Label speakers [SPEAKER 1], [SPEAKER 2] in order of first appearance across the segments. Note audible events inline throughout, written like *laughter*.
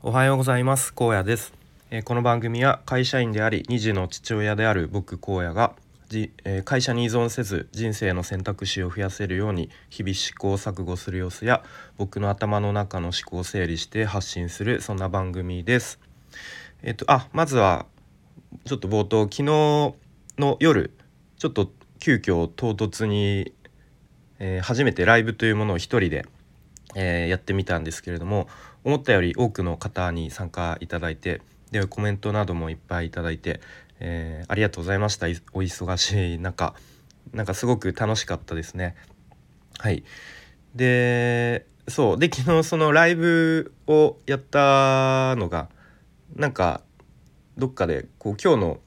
[SPEAKER 1] おはようございます。高野です、えー、この番組は会社員であり2児の父親である僕荒野がじ、えー、会社に依存せず人生の選択肢を増やせるように日々試行錯誤する様子や僕の頭の中の思考を整理して発信するそんな番組です。えっ、ー、とあまずはちょっと冒頭昨日の夜ちょっと急遽唐突に、え初めてライブというものを一人でえー、やってみたんですけれども思ったより多くの方に参加いただいてでコメントなどもいっぱいいただいて、えー、ありがとうございました。お忙しい中。なんかすごく楽しかったですね。はい。でそう。で昨日そのライブをやったのがなんかどっかでこう今日の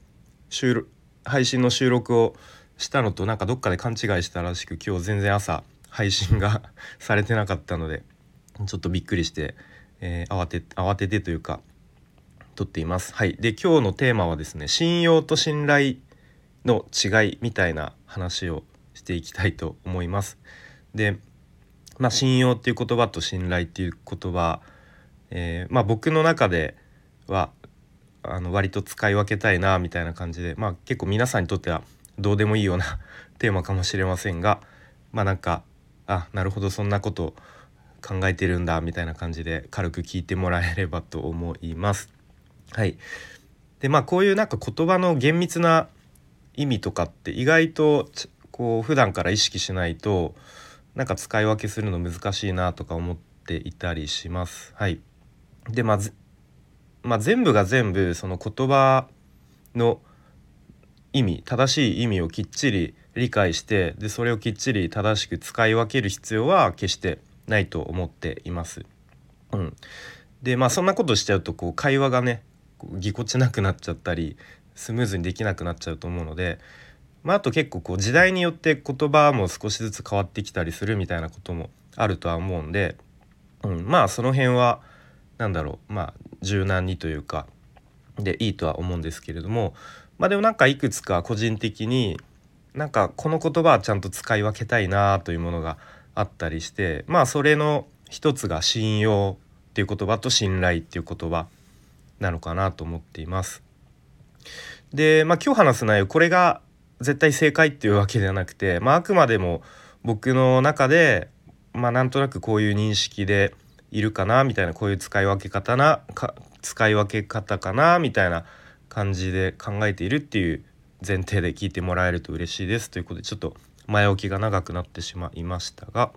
[SPEAKER 1] 収録配信の収録をしたのとなんかどっかで勘違いしたらしく今日全然朝配信が *laughs* されてなかったのでちょっとびっくりして、えー、慌て慌ててというか撮っています。はい、で今日のテーマはですね信用と信頼の違いみたいな話をしていきたいと思います。で、まあ、信用っていう言葉と信頼っていう言葉、えー、まあ、僕の中ではあの割と使い分けたいなみたいな感じで、まあ、結構皆さんにとってはどうでもいいような *laughs* テーマかもしれませんがまあなんかあなるほどそんなこと考えてるんだみたいな感じで軽く聞いてもらえればと思います。はいでまあこういうなんか言葉の厳密な意味とかって意外とこう普段から意識しないとなんか使い分けするの難しいなとか思っていたりします。はい、でまあ、まあ、全部が全部その言葉の意味正しい意味をきっちり理解してでそれをきっちり正しく使い分ける必要は決してないと思っています。うん、でまあそんなことしちゃうとこう会話がねぎこちなくなっちゃったりスムーズにできなくなっちゃうと思うので、まあ、あと結構こう時代によって言葉も少しずつ変わってきたりするみたいなこともあるとは思うんで、うん、まあその辺は何だろう。まあ柔軟にというかでいいとは思うんですけれどもまあでもなんかいくつか個人的になんかこの言葉はちゃんと使い分けたいなというものがあったりしてまあそれの一つが信用っていう言葉と信頼っていう言葉なのかなと思っています。でまあ今日話す内容これが絶対正解っていうわけではなくて、まあ、あくまでも僕の中でまあなんとなくこういう認識でいるかなみたいなこういう使い分け方なか使い分け方かなみたいな感じで考えているっていう前提で聞いてもらえると嬉しいですということでちょっと前置きが長くなってしまいましたが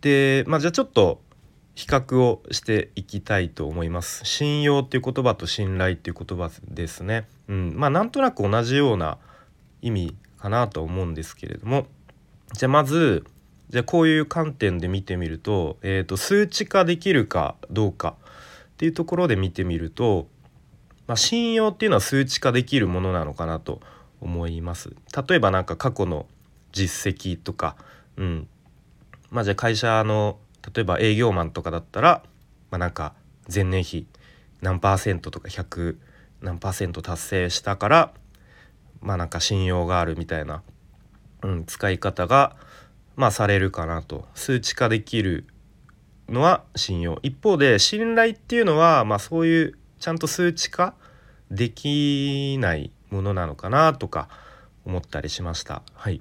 [SPEAKER 1] でまあじゃあちょっと比較をしていきたいと思います。信用っていう言葉と信頼っていう言葉ですね。うん、まあなんとなく同じような意味かなと思うんですけれどもじゃあまずじゃあこういう観点で見てみると,、えーと数値化できるかどうかっていうところで見てみるとまあ、信用っていうのは数値化できるものなのかなと思います。例えばなんか過去の実績とか、うん、まあじゃあ会社の例えば営業マンとかだったら、まあ、なんか前年比何パーセントとか100何パーセント達成したからまあなんか信用があるみたいな、うん、使い方がまあされるかなと。数値化できるのは信用。一方で信頼っていうのはまあそういうちゃんと数値化できないものなのかなとか思ったりしました。はい、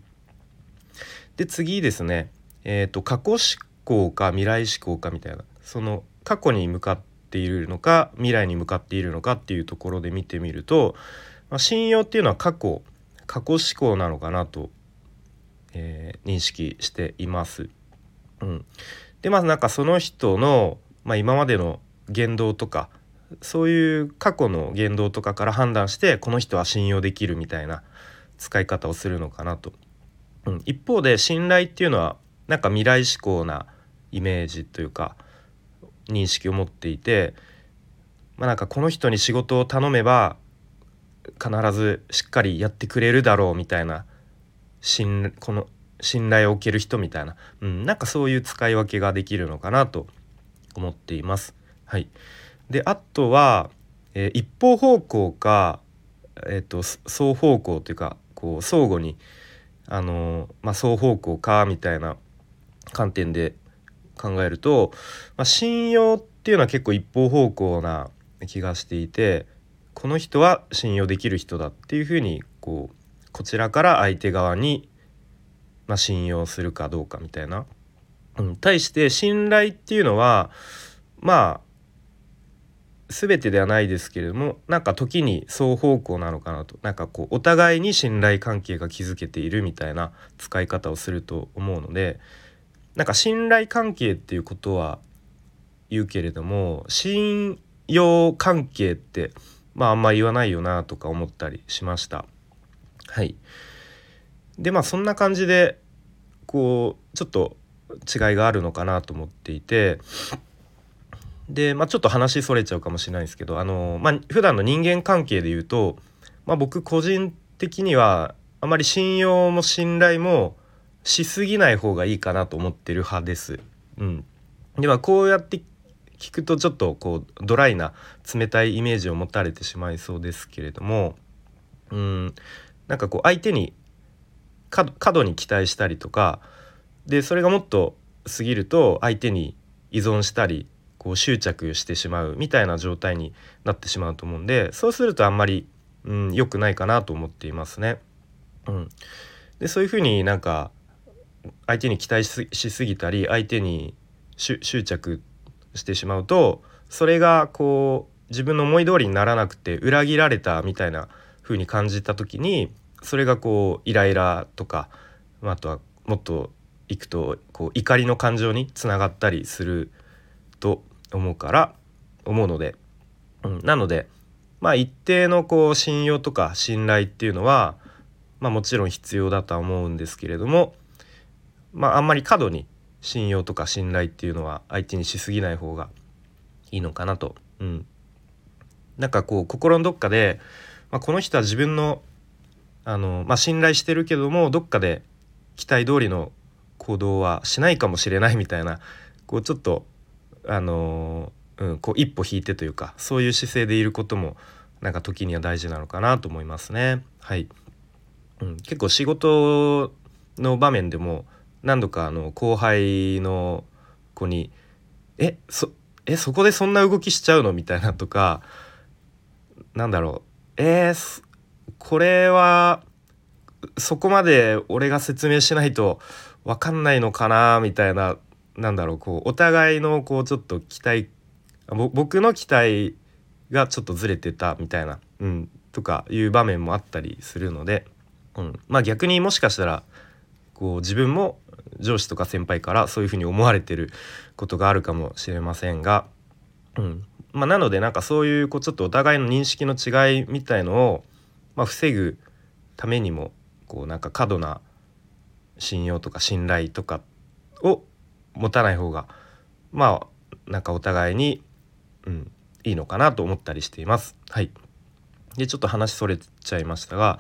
[SPEAKER 1] で次ですね、えーと、過去思考か未来思考かみたいなその過去に向かっているのか未来に向かっているのかっていうところで見てみると、まあ、信用っていうのは過去過去思考なのかなと、えー、認識しています。うん、でまずなんかその人の、まあ、今までの言動とかそういう過去の言動とかから判断してこの人は信用できるみたいな使い方をするのかなと。うん、一方で信頼っていうのはなんか未来志向なイメージというか認識を持っていて、まあ、なんかこの人に仕事を頼めば必ずしっかりやってくれるだろうみたいな信この信頼を受ける人みたいな、うん、なんかそういう使い分けができるのかなと思っています。はい、であとは、えー、一方方向か、えーと、双方向というかこう相互に、あのー、まあ、双方向かみたいな観点で考えると、まあ、信用っていうのは結構一方方向な気がしていてこの人は信用できる人だっていうふうにこうこちらから相手側に、まあ、信用するかどうかみたいな。うん、対して信頼っていうのはまあ全てではないですけれどもなんか時に双方向なのかなとなんかこうお互いに信頼関係が築けているみたいな使い方をすると思うのでなんか信頼関係っていうことは言うけれども信用関係ってまああんま言わないよなとか思ったりしました。はいでまあそんな感じでこうちょっと違いがあるのかなと思っていてで、まあ、ちょっと話それちゃうかもしれないですけどあの、まあ、普段の人間関係で言うと、まあ、僕個人的にはあまり信用も信頼もしすぎない方がいいかなと思ってる派です。うん、ではこうやって聞くとちょっとこうドライな冷たいイメージを持たれてしまいそうですけれどもうんなんかこう相手に過度に期待したりとかでそれがもっと過ぎると相手に依存したりこう執着してしまうみたいな状態になってしまうと思うんでそうするとあんまり良、うん、くないかなと思っていますね。うん、でそういうふうになんか相手に期待しすぎたり相手に執着してしまうとそれがこう自分の思い通りにならなくて裏切られたみたいな風に感じた時にそれがこうイライラとかあとはもっといくとこう怒りの感情につながったりすると思うから思うので、うん、なのでまあ一定のこう信用とか信頼っていうのは、まあ、もちろん必要だとは思うんですけれども、まあ、あんまり過度に信用とか信頼っていうのは相手にしすぎない方がいいのかなと。うん、なんかこう心のどっかで、まあ、この人は自分のあの、まあ、信頼してるけどもどっかで期待通りの行動はしないかもしれないみたいなこうちょっとあの、うん、こう一歩引いてというかそういう姿勢でいることもなんか時には大事なのかなと思いますね。はい、うん、結構仕事の場面でも何度かあの後輩の子に「えそえそこでそんな動きしちゃうの?」みたいなとかなんだろうえー、これはそこまで俺が説明しないと分かんないのかな？みたいななんだろうこうお互いのこうちょっと期待僕の期待がちょっとずれてたみたいな、うん、とかいう場面もあったりするので、うん、まあ逆にもしかしたらこう自分も上司とか先輩からそういうふうに思われてることがあるかもしれませんが、うんまあ、なのでなんかそういうこうちょっとお互いの認識の違いみたいのを、まあ、防ぐためにもこうなんか過度な信用とか信頼とかを持たない方がまあなんかお互いに、うん、いいのかなと思ったりしています。はい、でちょっと話それちゃいましたが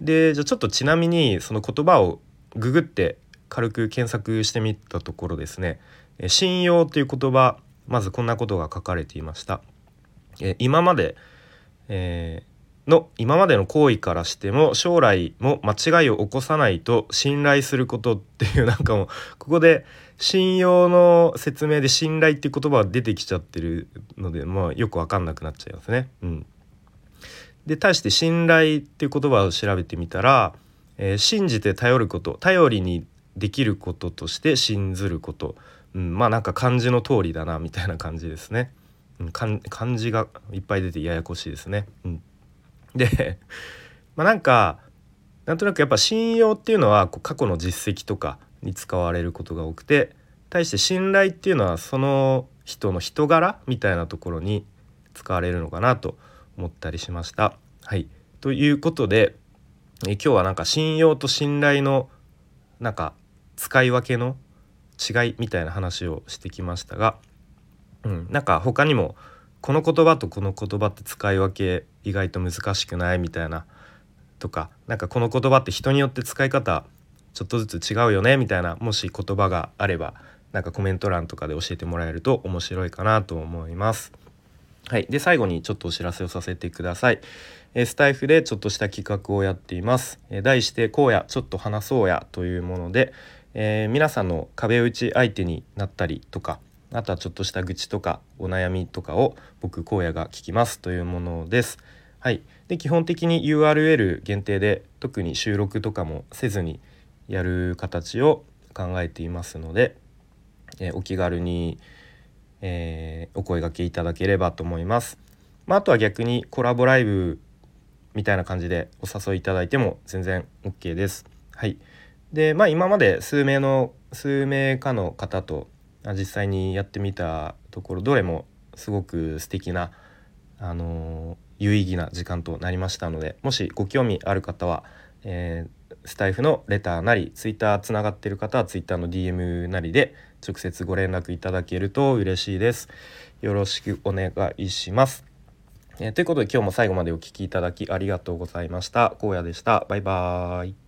[SPEAKER 1] でじゃあちょっとちなみにその言葉をググって軽く検索してみたところですね「信用」という言葉まずこんなことが書かれていました。え今まで、えーの今までの行為からしても将来も間違いを起こさないと信頼することっていうなんかもうここで信用の説明で信頼っていう言葉が出てきちゃってるのでまあよく分かんなくなっちゃいますね。うん、で対して信頼っていう言葉を調べてみたら、えー、信じて頼ること頼りにできることとして信ずること、うん、まあなんか漢字の通りだなみたいな感じですね。うん、漢字がいっぱい出てややこしいですね。うんでまあなんかなんとなくやっぱ信用っていうのはこう過去の実績とかに使われることが多くて対して信頼っていうのはその人の人柄みたいなところに使われるのかなと思ったりしました。はい、ということでえ今日はなんか信用と信頼のなんか使い分けの違いみたいな話をしてきましたが、うん、なんか他にもこの言葉とこの言葉って使い分け意外と難しくないみたいなとかなんかこの言葉って人によって使い方ちょっとずつ違うよねみたいなもし言葉があればなんかコメント欄とかで教えてもらえると面白いかなと思います。はい、で最後にちょっとお知らせをさせてください。えスタイフでちょっとした企画をやっています。え題して「こうやちょっと話そうや」というもので、えー、皆さんの壁打ち相手になったりとかあとはちょっとした愚痴とかお悩みとかを僕荒野が聞きますというものです。はい、で基本的に URL 限定で特に収録とかもせずにやる形を考えていますので、えー、お気軽に、えー、お声がけいただければと思います。まあ、あとは逆にコラボライブみたいな感じでお誘いいただいても全然 OK です。はい、でまあ今まで数名の数名かの方と実際にやってみたところどれもすごく素敵なあの有意義な時間となりましたのでもしご興味ある方は、えー、スタイフのレターなりツイッターつながってる方はツイッターの DM なりで直接ご連絡いただけると嬉しいです。よろしくお願いします。えー、ということで今日も最後までお聴きいただきありがとうございました。荒野でした。バイバーイ。